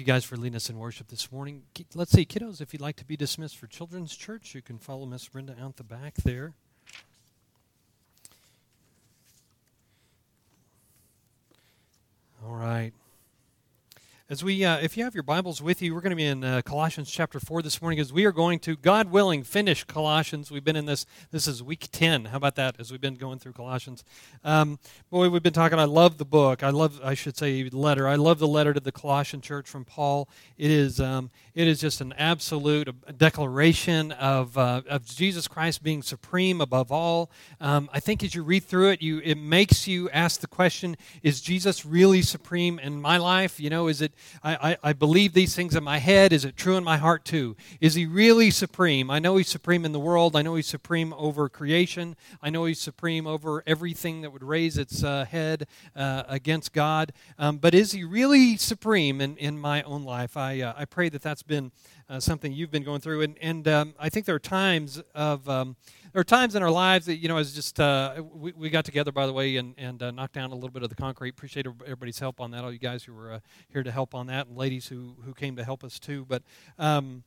you guys for leading us in worship this morning. Let's see, kiddos, if you'd like to be dismissed for Children's Church, you can follow Miss Brenda out the back there. All right. As we, uh, if you have your Bibles with you, we're going to be in uh, Colossians chapter four this morning. As we are going to, God willing, finish Colossians. We've been in this. This is week ten. How about that? As we've been going through Colossians, um, boy, we've been talking. I love the book. I love, I should say, letter. I love the letter to the Colossian church from Paul. It is, um, it is just an absolute declaration of uh, of Jesus Christ being supreme above all. Um, I think as you read through it, you it makes you ask the question: Is Jesus really supreme in my life? You know, is it I, I, I, believe these things in my head. Is it true in my heart too? Is he really supreme? I know he's supreme in the world. I know he's supreme over creation. I know he's supreme over everything that would raise its uh, head uh, against God. Um, but is he really supreme in, in my own life? I, uh, I pray that that's been uh, something you've been going through. And, and um, I think there are times of. Um, there are times in our lives that you know as just uh, we, we got together by the way and, and uh, knocked down a little bit of the concrete appreciate everybody's help on that all you guys who were uh, here to help on that and ladies who who came to help us too but um,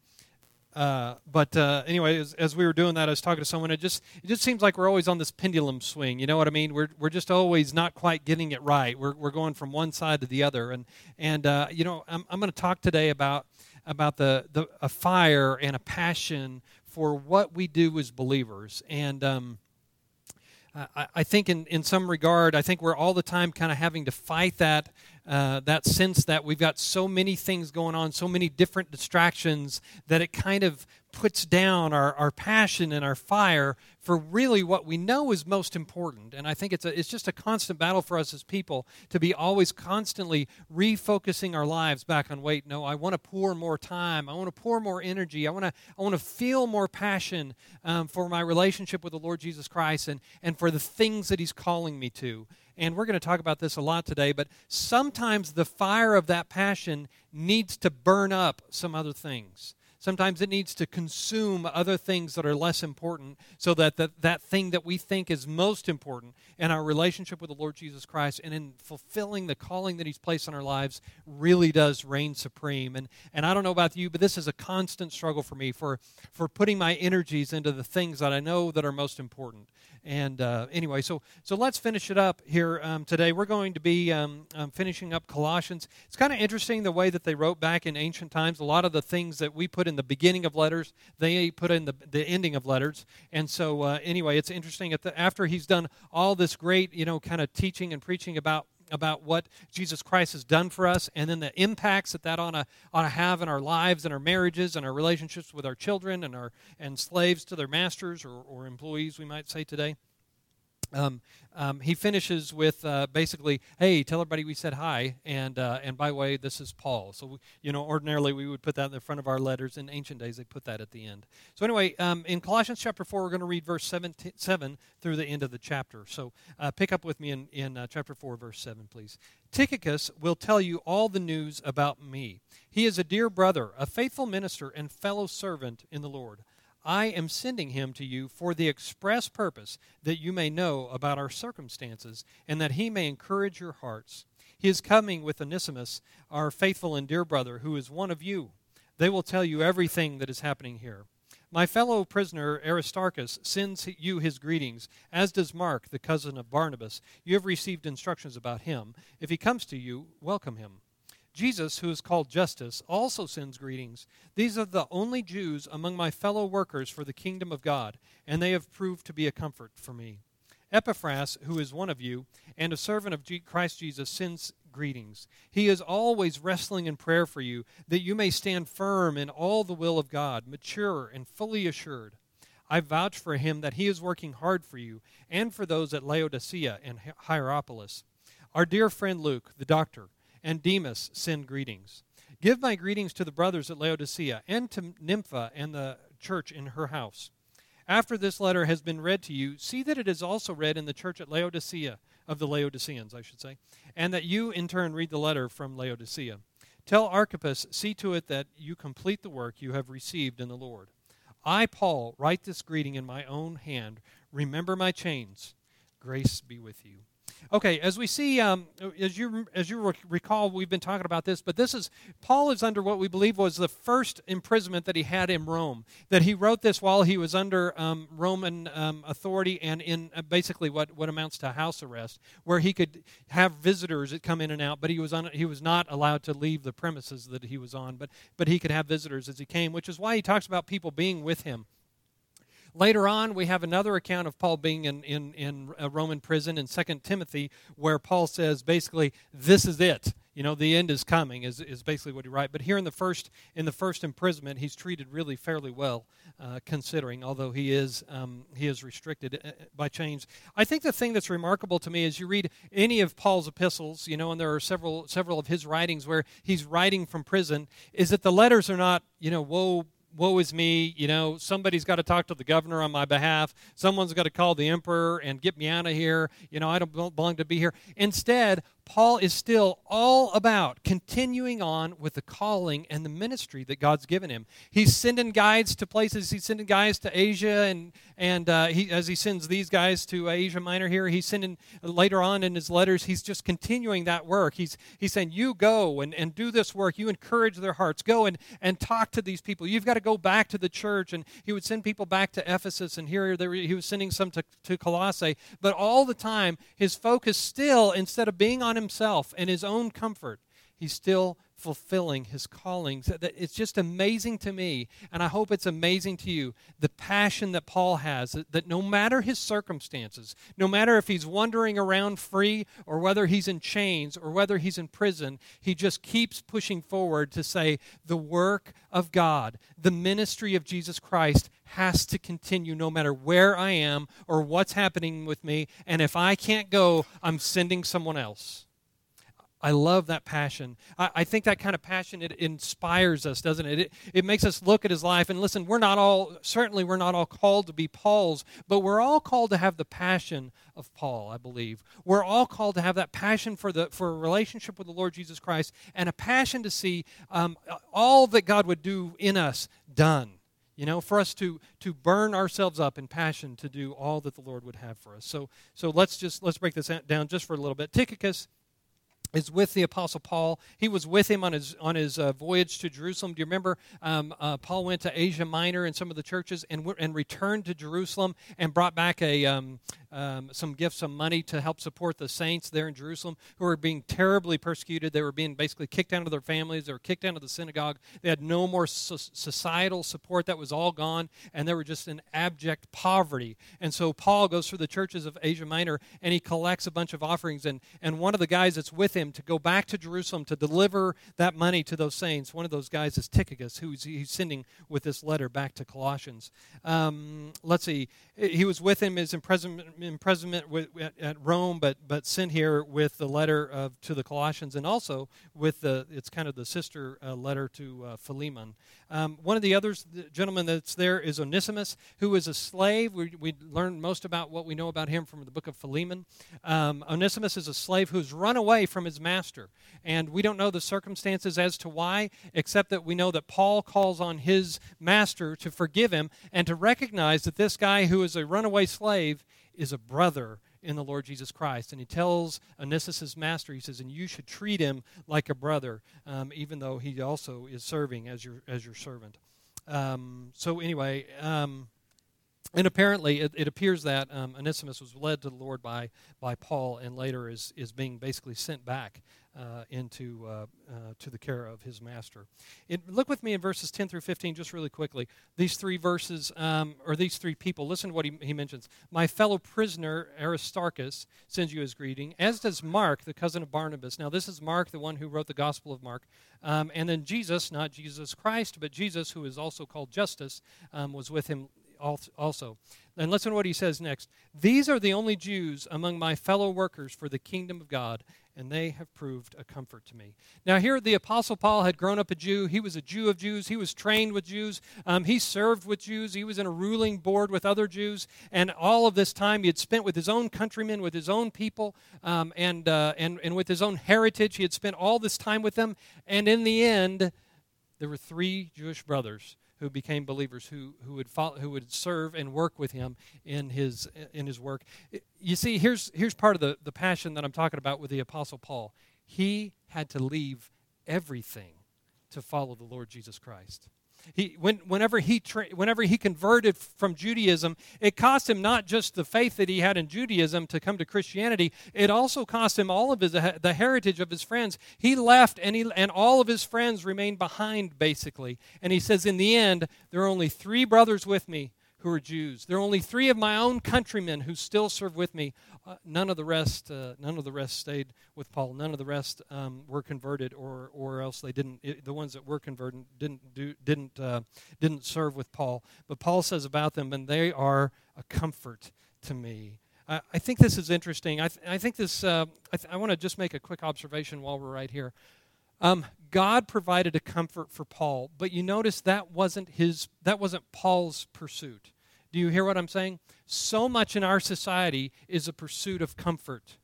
uh, but uh, anyway, as, as, we were doing that, I was talking to someone. It just it just seems like we're always on this pendulum swing. You know what I mean? We're we're just always not quite getting it right. We're we're going from one side to the other. And and uh, you know, I'm I'm going to talk today about about the the a fire and a passion for what we do as believers. And um, I, I, think, in, in some regard, I think we're all the time kind of having to fight that uh, that sense that we've got so many things going on, so many different distractions, that it kind of puts down our, our passion and our fire for really what we know is most important. And I think it's, a, it's just a constant battle for us as people to be always constantly refocusing our lives back on wait, no, I want to pour more time. I want to pour more energy. I want to, I want to feel more passion um, for my relationship with the Lord Jesus Christ and, and for the things that He's calling me to. And we're going to talk about this a lot today, but sometimes the fire of that passion needs to burn up some other things. Sometimes it needs to consume other things that are less important so that the, that thing that we think is most important in our relationship with the Lord Jesus Christ and in fulfilling the calling that He's placed on our lives really does reign supreme. And, and I don't know about you, but this is a constant struggle for me for, for putting my energies into the things that I know that are most important. And uh, anyway, so so let's finish it up here um, today. We're going to be um, um, finishing up Colossians. It's kind of interesting the way that they wrote back in ancient times. A lot of the things that we put in the beginning of letters, they put in the, the ending of letters. And so uh, anyway, it's interesting. The, after he's done all this great, you know, kind of teaching and preaching about about what Jesus Christ has done for us and then the impacts that that ought to, ought to have in our lives and our marriages and our relationships with our children and our and slaves to their masters or, or employees, we might say today. Um, um, he finishes with uh, basically, "Hey, tell everybody we said hi." And uh, and by the way, this is Paul. So we, you know, ordinarily we would put that in the front of our letters. In ancient days, they put that at the end. So anyway, um, in Colossians chapter four, we're going to read verse 7, seven through the end of the chapter. So uh, pick up with me in in uh, chapter four, verse seven, please. Tychicus will tell you all the news about me. He is a dear brother, a faithful minister, and fellow servant in the Lord. I am sending him to you for the express purpose that you may know about our circumstances and that he may encourage your hearts. He is coming with Onesimus, our faithful and dear brother, who is one of you. They will tell you everything that is happening here. My fellow prisoner Aristarchus sends you his greetings, as does Mark, the cousin of Barnabas. You have received instructions about him. If he comes to you, welcome him. Jesus, who is called Justus, also sends greetings. These are the only Jews among my fellow workers for the kingdom of God, and they have proved to be a comfort for me. Epaphras, who is one of you, and a servant of Christ Jesus, sends greetings. He is always wrestling in prayer for you, that you may stand firm in all the will of God, mature and fully assured. I vouch for him that he is working hard for you and for those at Laodicea and Hierapolis. Our dear friend Luke, the doctor, and Demas send greetings. Give my greetings to the brothers at Laodicea and to Nympha and the church in her house. After this letter has been read to you, see that it is also read in the church at Laodicea, of the Laodiceans, I should say, and that you in turn read the letter from Laodicea. Tell Archippus, see to it that you complete the work you have received in the Lord. I, Paul, write this greeting in my own hand. Remember my chains. Grace be with you. Okay, as we see, um, as you as you recall, we've been talking about this, but this is Paul is under what we believe was the first imprisonment that he had in Rome. That he wrote this while he was under um, Roman um, authority and in uh, basically what, what amounts to house arrest, where he could have visitors that come in and out, but he was on, he was not allowed to leave the premises that he was on, but but he could have visitors as he came, which is why he talks about people being with him. Later on, we have another account of Paul being in, in, in a Roman prison in 2 Timothy, where Paul says basically, this is it. You know, the end is coming, is, is basically what he writes. But here in the first in the first imprisonment, he's treated really fairly well, uh, considering, although he is um, he is restricted uh, by chains. I think the thing that's remarkable to me is you read any of Paul's epistles, you know, and there are several several of his writings where he's writing from prison, is that the letters are not, you know, whoa woe is me. You know, somebody's got to talk to the governor on my behalf. Someone's got to call the emperor and get me out of here. You know, I don't belong to be here. Instead, Paul is still all about continuing on with the calling and the ministry that God's given him. He's sending guides to places. He's sending guys to Asia, and and uh, he, as he sends these guys to Asia Minor here, he's sending later on in his letters. He's just continuing that work. He's he's saying, "You go and, and do this work. You encourage their hearts. Go and and talk to these people. You've got to go back to the church." And he would send people back to Ephesus, and here he was sending some to, to Colossae. But all the time, his focus still, instead of being on on himself and his own comfort, he's still fulfilling his callings. It's just amazing to me, and I hope it's amazing to you, the passion that Paul has, that no matter his circumstances, no matter if he's wandering around free or whether he's in chains or whether he's in prison, he just keeps pushing forward to say, the work of God, the ministry of Jesus Christ has to continue no matter where I am or what's happening with me. And if I can't go, I'm sending someone else. I love that passion. I, I, think that kind of passion it inspires us, doesn't it? it? It makes us look at his life and listen. We're not all certainly we're not all called to be Paul's, but we're all called to have the passion of Paul. I believe we're all called to have that passion for the for a relationship with the Lord Jesus Christ and a passion to see um, all that God would do in us done. You know, for us to to burn ourselves up in passion to do all that the Lord would have for us. So so let's just let's break this down just for a little bit. Tychicus is with the apostle paul. He was with him on his on his uh, voyage to jerusalem. Do you remember um, uh, paul went to asia minor and some of the churches and, and returned to jerusalem and brought back a um, um, some gifts, some money to help support the saints there in Jerusalem who were being terribly persecuted. They were being basically kicked out of their families. They were kicked out of the synagogue. They had no more so- societal support. That was all gone, and they were just in abject poverty. And so Paul goes through the churches of Asia Minor and he collects a bunch of offerings. And, and one of the guys that's with him to go back to Jerusalem to deliver that money to those saints, one of those guys is Tychicus, who he's sending with this letter back to Colossians. Um, let's see. He was with him as imprisonment imprisonment with, at Rome, but but sent here with the letter of to the Colossians, and also with the it's kind of the sister uh, letter to uh, Philemon. Um, one of the others, the gentleman that's there is Onesimus, who is a slave. We, we learn most about what we know about him from the book of Philemon. Um, Onesimus is a slave who's run away from his master, and we don't know the circumstances as to why, except that we know that Paul calls on his master to forgive him and to recognize that this guy who is a runaway slave is a brother in the Lord Jesus Christ. And he tells Onesimus' master, he says, and you should treat him like a brother, um, even though he also is serving as your, as your servant. Um, so, anyway, um, and apparently it, it appears that um, Onesimus was led to the Lord by, by Paul and later is, is being basically sent back uh, into uh, uh, to the care of his master. It, look with me in verses 10 through 15, just really quickly. These three verses, um, or these three people, listen to what he, he mentions. My fellow prisoner Aristarchus sends you his greeting, as does Mark, the cousin of Barnabas. Now, this is Mark, the one who wrote the Gospel of Mark. Um, and then Jesus, not Jesus Christ, but Jesus, who is also called Justus, um, was with him also. And listen to what he says next. These are the only Jews among my fellow workers for the kingdom of God, and they have proved a comfort to me. Now, here the Apostle Paul had grown up a Jew. He was a Jew of Jews. He was trained with Jews. Um, he served with Jews. He was in a ruling board with other Jews. And all of this time he had spent with his own countrymen, with his own people, um, and, uh, and, and with his own heritage. He had spent all this time with them. And in the end, there were three Jewish brothers who became believers, who, who, would follow, who would serve and work with him in his, in his work. You see, here's, here's part of the, the passion that I'm talking about with the Apostle Paul. He had to leave everything to follow the Lord Jesus Christ. He, when, whenever, he tra- whenever he converted from Judaism, it cost him not just the faith that he had in Judaism to come to Christianity, it also cost him all of his, the heritage of his friends. He left, and, he, and all of his friends remained behind, basically. And he says, In the end, there are only three brothers with me who are Jews. There are only three of my own countrymen who still serve with me. Uh, none of the rest, uh, none of the rest stayed with Paul. None of the rest um, were converted, or or else they didn't. It, the ones that were converted didn't do didn't uh, didn't serve with Paul. But Paul says about them, and they are a comfort to me. I, I think this is interesting. I, th- I think this. Uh, I, th- I want to just make a quick observation while we're right here. Um, God provided a comfort for Paul, but you notice that wasn't his. That wasn't Paul's pursuit. Do you hear what I'm saying? So much in our society is a pursuit of comfort,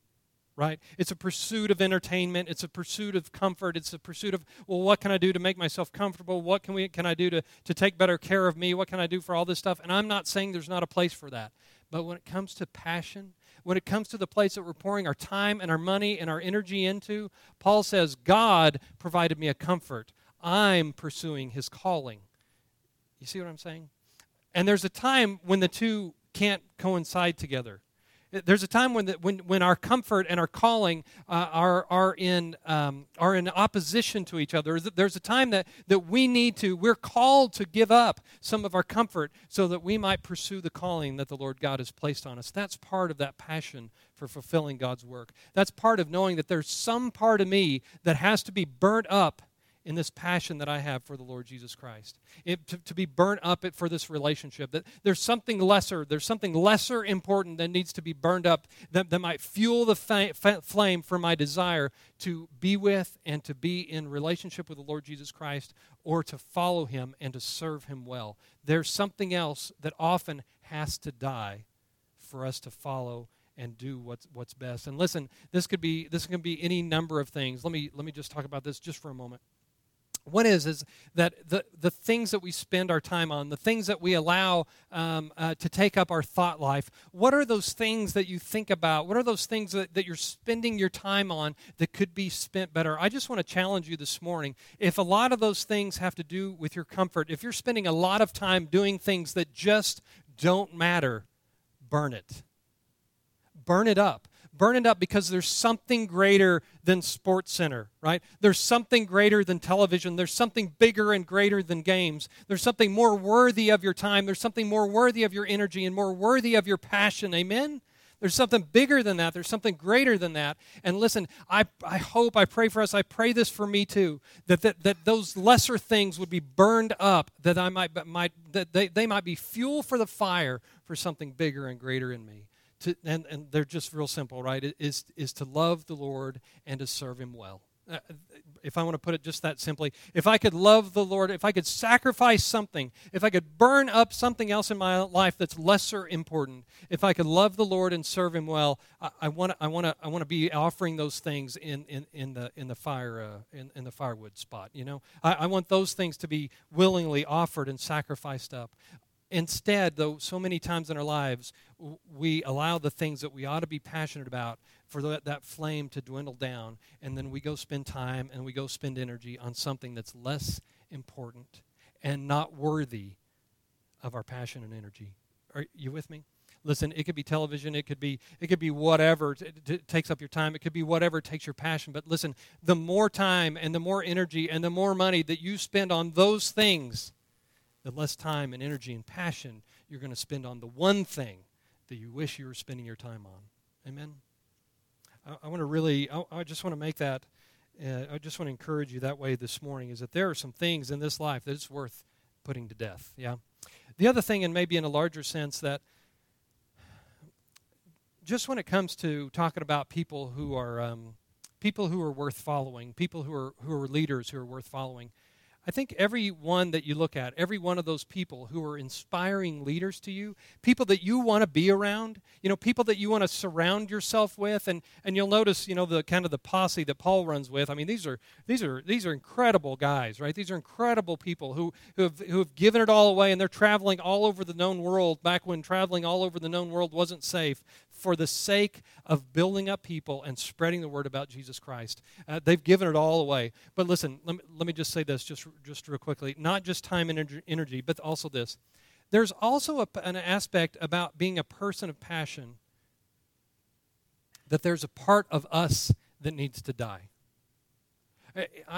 right? It's a pursuit of entertainment. It's a pursuit of comfort. It's a pursuit of, well, what can I do to make myself comfortable? What can, we, can I do to, to take better care of me? What can I do for all this stuff? And I'm not saying there's not a place for that. But when it comes to passion, when it comes to the place that we're pouring our time and our money and our energy into, Paul says, God provided me a comfort. I'm pursuing his calling. You see what I'm saying? And there's a time when the two can't coincide together. There's a time when, the, when, when our comfort and our calling uh, are, are, in, um, are in opposition to each other. There's a time that, that we need to, we're called to give up some of our comfort so that we might pursue the calling that the Lord God has placed on us. That's part of that passion for fulfilling God's work. That's part of knowing that there's some part of me that has to be burnt up in this passion that I have for the Lord Jesus Christ. It, to, to, be burnt up for this relationship. That there's something lesser, there's something lesser important that needs to be burned up that, that might fuel the fa- fa- flame for my desire to be with and to be in relationship with the Lord Jesus Christ or to follow him and to serve him well. There's something else that often has to die for us to follow and do what's what's best. And listen, this could be this can be any number of things. Let me let me just talk about this just for a moment. One is is that the, the things that we spend our time on, the things that we allow um, uh, to take up our thought life, what are those things that you think about? What are those things that, that you're spending your time on that could be spent better? I just want to challenge you this morning. If a lot of those things have to do with your comfort, if you're spending a lot of time doing things that just don't matter, burn it. Burn it up burn it up because there's something greater than Sports Center, right? There's something greater than television. There's something bigger and greater than games. There's something more worthy of your time. There's something more worthy of your energy and more worthy of your passion. Amen? There's something bigger than that. There's something greater than that. And listen, I, I hope, I pray for us, I pray this for me too, that, that, that those lesser things would be burned up, that I might, might that they, they might be fuel for the fire for something bigger and greater in me to, and, and they're just real simple, right? Is, is to love the Lord and to serve Him well. Uh, if I want to put it just that simply, if I could love the Lord, if I could sacrifice something, if I could burn up something else in my life that's lesser important, if I could love the Lord and serve Him well, I, I want to, I want to, I want to be offering those things in, in, in the in the fire uh, in, in the firewood spot. You know, I, I want those things to be willingly offered and sacrificed up. Instead, though, so many times in our lives, we allow the things that we ought to be passionate about for that, that flame to dwindle down, and then we go spend time and we go spend energy on something that's less important and not worthy of our passion and energy. Are you with me? Listen, it could be television, it could be it could be whatever t- t- takes up your time, it could be whatever takes your passion. But listen, the more time and the more energy and the more money that you spend on those things, the less time and energy and passion you're going to spend on the one thing that you wish you were spending your time on. Amen? I, I want to really, I, I, just want to make that, uh, I just want to encourage you that way this morning is that there are some things in this life that it's worth putting to death. Yeah? The other thing, and maybe in a larger sense, that just when it comes to talking about people who are um, people who are worth following, people who are who are leaders who are worth following, I think every one that you look at, every one of those people who are inspiring leaders to you, people that you want to be around, you know, people that you want to surround yourself with, and, and you'll notice, you know, the kind of the posse that Paul runs with. I mean, these are these are these are incredible guys, right? These are incredible people who who have who have given it all away, and they're traveling all over the known world. Back when traveling all over the known world wasn't safe, for the sake of building up people and spreading the word about Jesus Christ. Uh, they've given it all away. But listen, let me, let me just say this just, just real quickly. Not just time and energy, but also this. There's also a, an aspect about being a person of passion that there's a part of us that needs to die.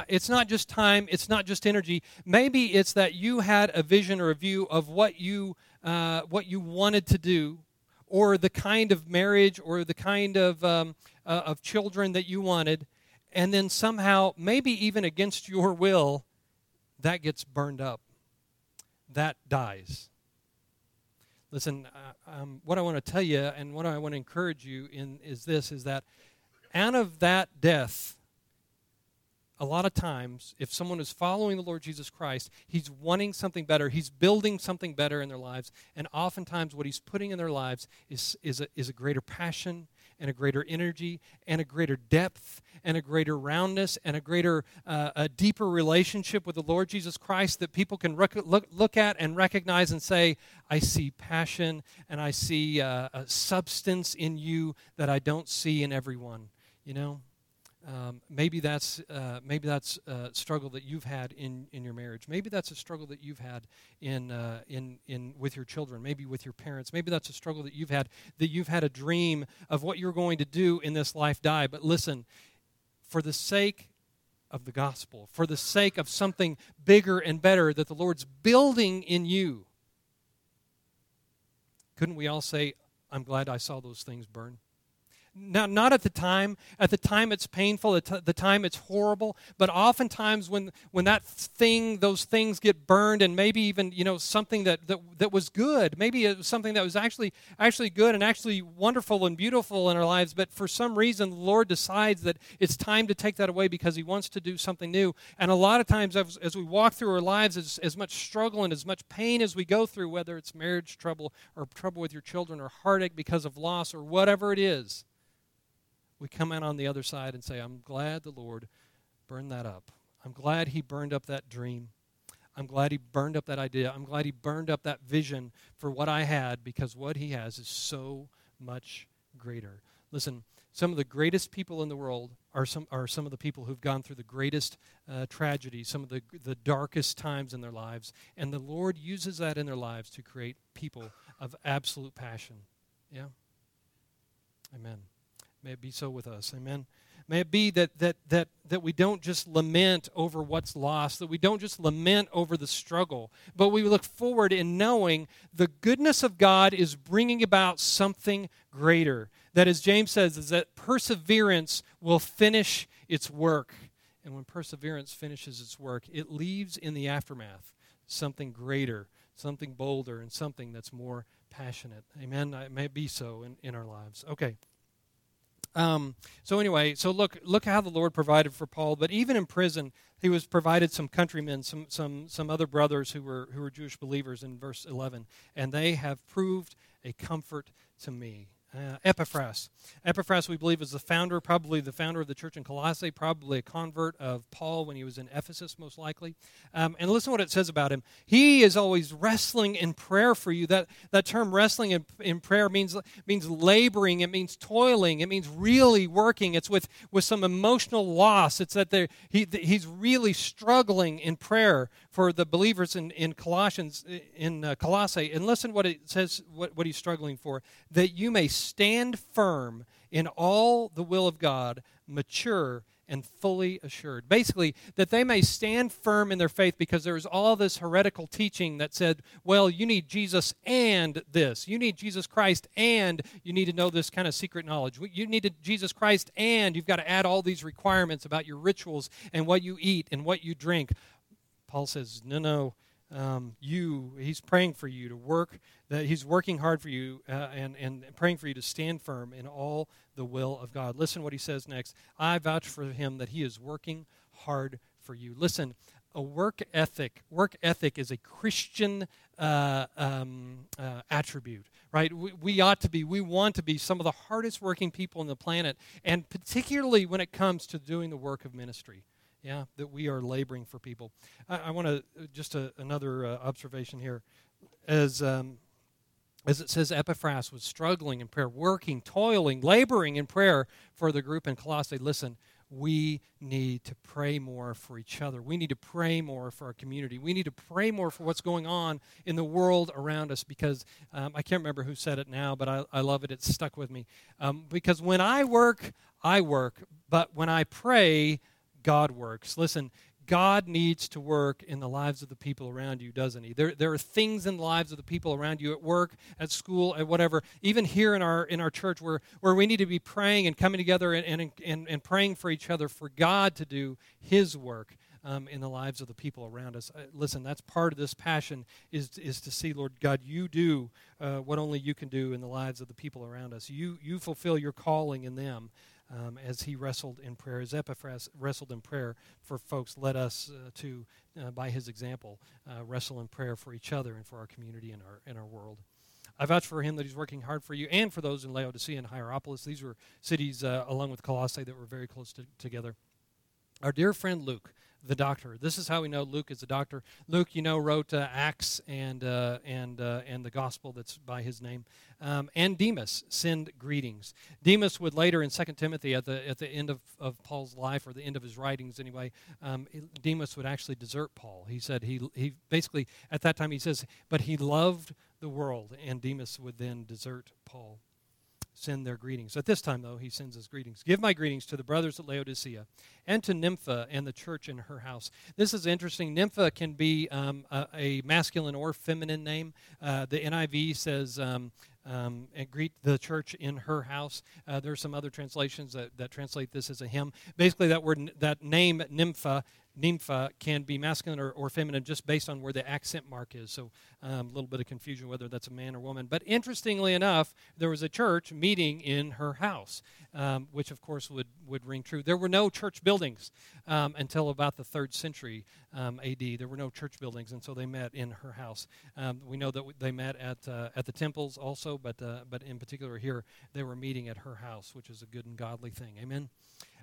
It's not just time, it's not just energy. Maybe it's that you had a vision or a view of what you, uh, what you wanted to do or the kind of marriage or the kind of, um, uh, of children that you wanted, and then somehow, maybe even against your will, that gets burned up. That dies. Listen, uh, um, what I want to tell you and what I want to encourage you in is this is that out of that death, a lot of times, if someone is following the Lord Jesus Christ, he's wanting something better. He's building something better in their lives. And oftentimes, what he's putting in their lives is, is, a, is a greater passion and a greater energy and a greater depth and a greater roundness and a greater, uh, a deeper relationship with the Lord Jesus Christ that people can rec- look, look at and recognize and say, I see passion and I see uh, a substance in you that I don't see in everyone. You know? Um, maybe that's uh, maybe that's a struggle that you've had in, in your marriage. Maybe that's a struggle that you've had in uh, in in with your children. Maybe with your parents. Maybe that's a struggle that you've had that you've had a dream of what you're going to do in this life. Die, but listen, for the sake of the gospel, for the sake of something bigger and better that the Lord's building in you. Couldn't we all say, "I'm glad I saw those things burn"? Now, not at the time. At the time, it's painful. At the time, it's horrible. But oftentimes, when when that thing, those things get burned, and maybe even you know something that that, that was good, maybe it was something that was actually actually good and actually wonderful and beautiful in our lives. But for some reason, the Lord decides that it's time to take that away because He wants to do something new. And a lot of times, as, as we walk through our lives, as, as much struggle and as much pain as we go through, whether it's marriage trouble or trouble with your children or heartache because of loss or whatever it is we come out on the other side and say, I'm glad the Lord burned that up. I'm glad He burned up that dream. I'm glad He burned up that idea. I'm glad He burned up that vision for what I had because what He has is so much greater. Listen, some of the greatest people in the world are some, are some of the people who've gone through the greatest uh, tragedies, some of the, the darkest times in their lives. And the Lord uses that in their lives to create people of absolute passion. Yeah? Amen. May it be so with us. Amen. May it be that, that, that, that we don't just lament over what's lost, that we don't just lament over the struggle, but we look forward in knowing the goodness of God is bringing about something greater. That, as James says, is that perseverance will finish its work. And when perseverance finishes its work, it leaves in the aftermath something greater, something bolder, and something that's more passionate. Amen. It may be so in, in our lives. Okay. Um, so anyway, so look, look how the Lord provided for Paul. But even in prison, he was provided some countrymen, some some some other brothers who were who were Jewish believers in verse eleven, and they have proved a comfort to me. Uh, Epaphras. Epaphras, we believe, is the founder, probably the founder of the church in Colossae, probably a convert of Paul when he was in Ephesus, most likely. Um, and listen to what it says about him. He is always wrestling in prayer for you. That, that term wrestling in, in prayer means, means laboring, it means toiling, it means really working. It's with, with some emotional loss. It's that there, he, he's really struggling in prayer for the believers in, in Colossians, in uh, Colossae. And listen what it says, what, what he's struggling for. That you may stand firm in all the will of God, mature and fully assured. Basically, that they may stand firm in their faith because there was all this heretical teaching that said, well, you need Jesus and this. You need Jesus Christ and you need to know this kind of secret knowledge. You need Jesus Christ and you've got to add all these requirements about your rituals and what you eat and what you drink. Paul says, no, no. Um, you, he's praying for you to work, that he's working hard for you uh, and, and praying for you to stand firm in all the will of God. Listen what he says next. I vouch for him that he is working hard for you. Listen, a work ethic. Work ethic is a Christian uh, um, uh, attribute, right? We, we, ought to be, we want to be some of the hardest working people on the planet, and particularly when it comes to doing the work of ministry. Yeah, that we are laboring for people. I, I want to just a, another uh, observation here, as um, as it says, Epaphras was struggling in prayer, working, toiling, laboring in prayer for the group in Colossae. Listen, we need to pray more for each other. We need to pray more for our community. We need to pray more for what's going on in the world around us because um, I can't remember who said it now, but I, I love it. It's stuck with me. Um, because when I work, I work, but when I pray, God works. Listen, God needs to work in the lives of the people around you, doesn't He? There, there are things in the lives of the people around you at work, at school, at whatever, even here in our, in our church where, where we need to be praying and coming together and, and, and, and praying for each other for God to do His work. Um, in the lives of the people around us. Uh, listen, that's part of this passion is, is to see, Lord God, you do uh, what only you can do in the lives of the people around us. You, you fulfill your calling in them um, as he wrestled in prayer, as Epaphras wrestled in prayer for folks, let us uh, to, uh, by his example, uh, wrestle in prayer for each other and for our community and our, and our world. I vouch for him that he's working hard for you and for those in Laodicea and Hierapolis. These were cities, uh, along with Colossae, that were very close to, together. Our dear friend Luke, the doctor. This is how we know Luke is a doctor. Luke, you know, wrote uh, Acts and uh, and uh, and the Gospel that's by his name. Um, and Demas send greetings. Demas would later in Second Timothy, at the at the end of, of Paul's life or the end of his writings anyway, um, Demas would actually desert Paul. He said he he basically at that time he says, but he loved the world, and Demas would then desert Paul send their greetings. At this time, though, he sends his greetings. Give my greetings to the brothers at Laodicea and to Nympha and the church in her house. This is interesting. Nympha can be um, a, a, masculine or feminine name. Uh, the NIV says, um, um, and greet the church in her house. Uh, there are some other translations that, that translate this as a him. Basically, that word, that name, nympha, nympha can be masculine or, or, feminine just based on where the accent mark is. So um, a little bit of confusion whether that's a man or woman. But interestingly enough, there was a church meeting in her house, um, which of course would, would ring true. There were no church buildings um, until about the third century um, AD. There were no church buildings, and so they met in her house. Um, we know that they met at, uh, at the temples also, but, uh, but in particular here, they were meeting at her house, which is a good and godly thing. Amen.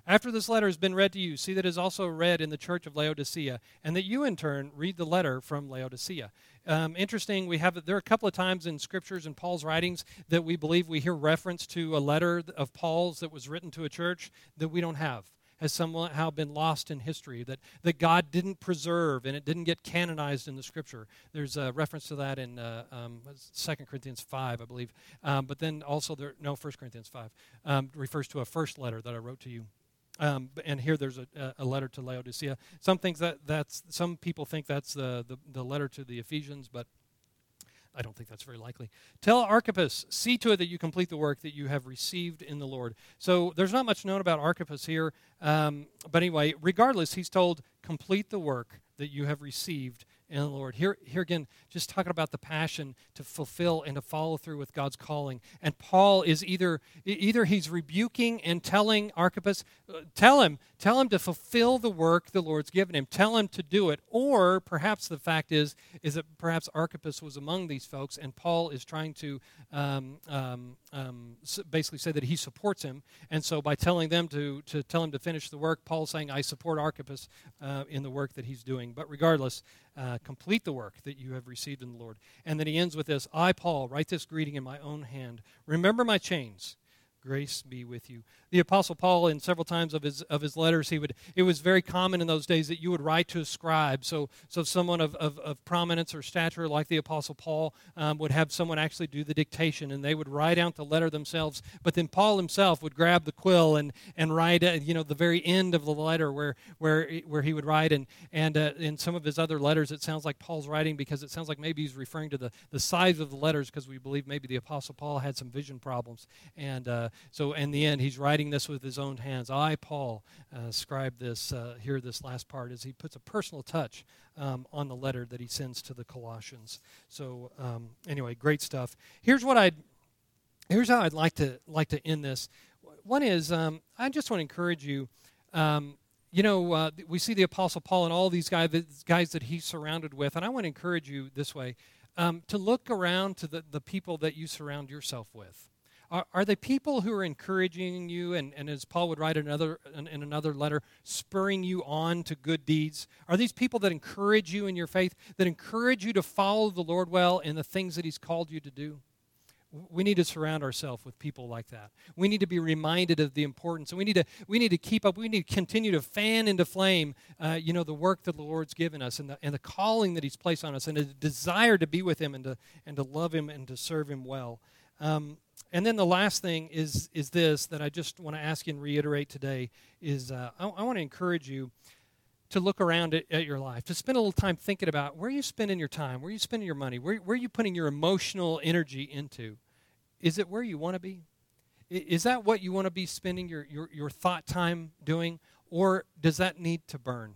After this letter has been read to you, see that it is also read in the church of Laodicea, and that you in turn read the letter from Laodicea. Um, interesting, we have there are a couple of times in scriptures and Paul's writings that we believe we hear reference to a letter of Paul's that was written to a church that we don't have has somehow been lost in history, that, that God didn't preserve and it didn't get canonized in the scripture. There's a reference to that in uh, um, 2 Corinthians 5, I believe. Um, but then also, there, no, 1 Corinthians 5 um, refers to a first letter that I wrote to you. Um, and here there's a, a, letter to Laodicea. Some things that that's some people think that's the, the, the letter to the Ephesians, but I don't think that's very likely. Tell Archippus, see to it that you complete the work that you have received in the Lord. So there's not much known about Archippus here, um, but anyway, regardless, he's told complete the work that you have received in the Lord. Here, here again, just talking about the passion to fulfill and to follow through with God's calling. And Paul is either either he's rebuking and telling Archippus, uh, tell him, tell him to fulfill the work the Lord's given him, tell him to do it, or perhaps the fact is is that perhaps Archippus was among these folks, and Paul is trying to um, um, um, basically say that he supports him, and so by telling them to to tell him to finish the work, Paul's saying, "I support Archippus uh, in the work that he's doing." But regardless uh, complete the work that you have received in the Lord. And then he ends with this I, Paul, write this greeting in my own hand. Remember my chains. Grace be with you. The apostle paul in several times of his of his letters he would it was very common in those days that you would write to a scribe. So so someone of, of, of prominence or stature like the apostle paul um, would have someone actually do the dictation and they would write out the letter themselves. But then paul himself would grab the quill and and write uh, you know the very end of the letter where where where he would write. And and uh, in some of his other letters it sounds like paul's writing because it sounds like maybe he's referring to the the size of the letters because we believe maybe the apostle paul had some vision problems. And uh, so in the end he's writing writing this with his own hands. I, Paul, uh, scribe this uh, here, this last part, as he puts a personal touch um, on the letter that he sends to the Colossians. So, um, anyway, great stuff. Here's what I'd, here's how I'd like to like to end this. One is um, I just want to encourage you. Um, you know, uh, we see the Apostle Paul and all these guys, guys that he's surrounded with, and I want to encourage you this way um, to look around to the, the people that you surround yourself with. Are, are they people who are encouraging you, and, and as Paul would write another, in, in another letter, spurring you on to good deeds? Are these people that encourage you in your faith, that encourage you to follow the Lord well in the things that He's called you to do? we need to surround ourselves with people like that we need to be reminded of the importance and we need to we need to keep up we need to continue to fan into flame uh, you know the work that the lord's given us and the, and the calling that he's placed on us and a desire to be with him and to and to love him and to serve him well um, and then the last thing is is this that i just want to ask and reiterate today is uh, I, I want to encourage you to look around at, at, your life, to spend a little time thinking about where you're you spending your time, where you're you spending your money, where, where are you putting your emotional energy into? Is it where you want to be? Is that what you want to be spending your, your, your thought time doing? Or does that need to burn?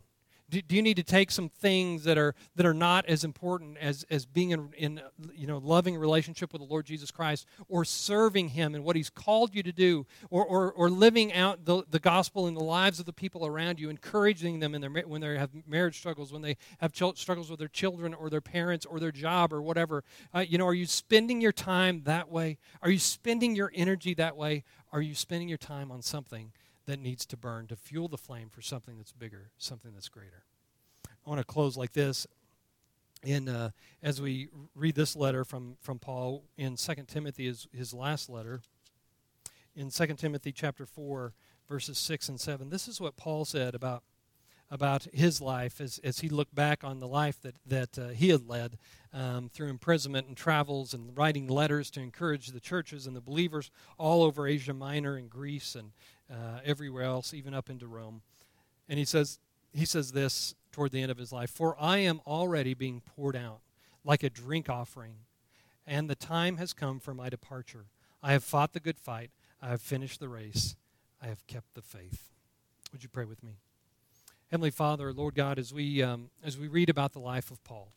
Do, do, you need to take some things that are that are not as important as as being in, in you know loving relationship with the Lord Jesus Christ or serving Him and what He's called you to do or or, or living out the, the gospel in the lives of the people around you, encouraging them in their when they have marriage struggles, when they have ch- struggles with their children or their parents or their job or whatever. Uh, you know, are you spending your time that way? Are you spending your energy that way? Are you spending your time on something? That needs to burn to fuel the flame for something that's bigger, something that's greater. I want to close like this. In, uh, as we read this letter from, from Paul in 2 Timothy, is his last letter, in 2 Timothy chapter 4, verses 6 and 7, this is what Paul said about about his life as, as he looked back on the life that, that uh, he had led um, through imprisonment and travels and writing letters to encourage the churches and the believers all over Asia Minor and Greece and uh, everywhere else, even up into Rome. And he says, he says this toward the end of his life For I am already being poured out like a drink offering, and the time has come for my departure. I have fought the good fight, I have finished the race, I have kept the faith. Would you pray with me? Heavenly Father, Lord God, as we, um, as we read about the life of Paul,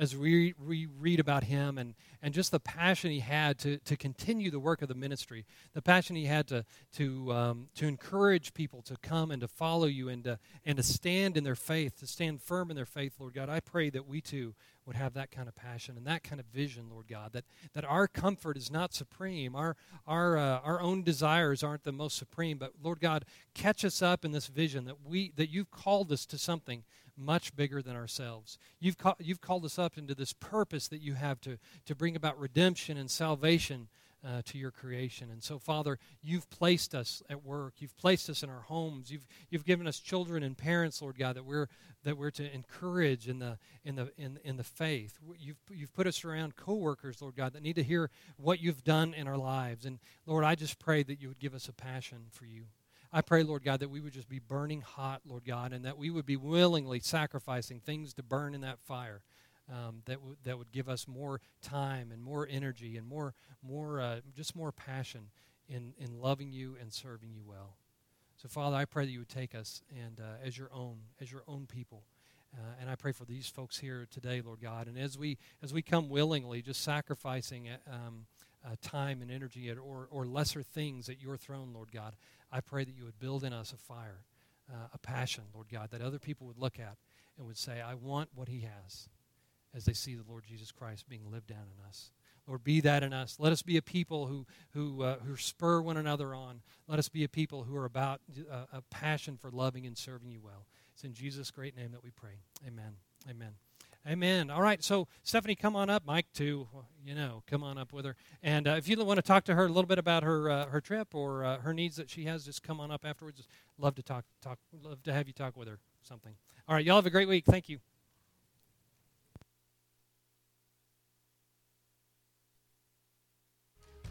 as we, we read about him and, and just the passion he had to, to continue the work of the ministry, the passion he had to, to, um, to encourage people to come and to follow you and to, and to stand in their faith, to stand firm in their faith, Lord God, I pray that we too would have that kind of passion and that kind of vision, Lord God, that, that our comfort is not supreme. Our, our, uh, our own desires aren't the most supreme, but Lord God, catch us up in this vision that, we, that you've called us to something much bigger than ourselves. You've, ca- you've called us up into this purpose that you have to, to bring about redemption and salvation uh, to your creation. And so, Father, you've placed us at work. You've placed us in our homes. You've, you've given us children and parents, Lord God, that we're, that we're to encourage in the, in the, in, in the faith. You've, you've put us around coworkers, Lord God, that need to hear what you've done in our lives. And, Lord, I just pray that you would give us a passion for you. I pray, Lord God, that we would just be burning hot, Lord God, and that we would be willingly sacrificing things to burn in that fire um, that, w- that would give us more time and more energy and more, more uh, just more passion in, in loving you and serving you well. So, Father, I pray that you would take us and uh, as your own, as your own people. Uh, and I pray for these folks here today, Lord God. And as we as we come willingly, just sacrificing uh, um, uh, time and energy at, or or lesser things at your throne, Lord God, I pray that you would build in us a fire, uh, a passion, Lord God, that other people would look at and would say, "I want what He has." as they see the Lord Jesus Christ being lived down in us. Lord, be that in us. Let us be a people who, who, uh, who spur one another on. Let us be a people who are about uh, a passion for loving and serving you well. It's in Jesus' great name that we pray. Amen. Amen. Amen. All right, so Stephanie, come on up. Mike, too. You know, come on up with her. And uh, if you want to talk to her a little bit about her uh, her trip or uh, her needs that she has, just come on up afterwards. Love to talk. Talk. Love to have you talk with her. Something. All right, y'all have a great week. Thank you.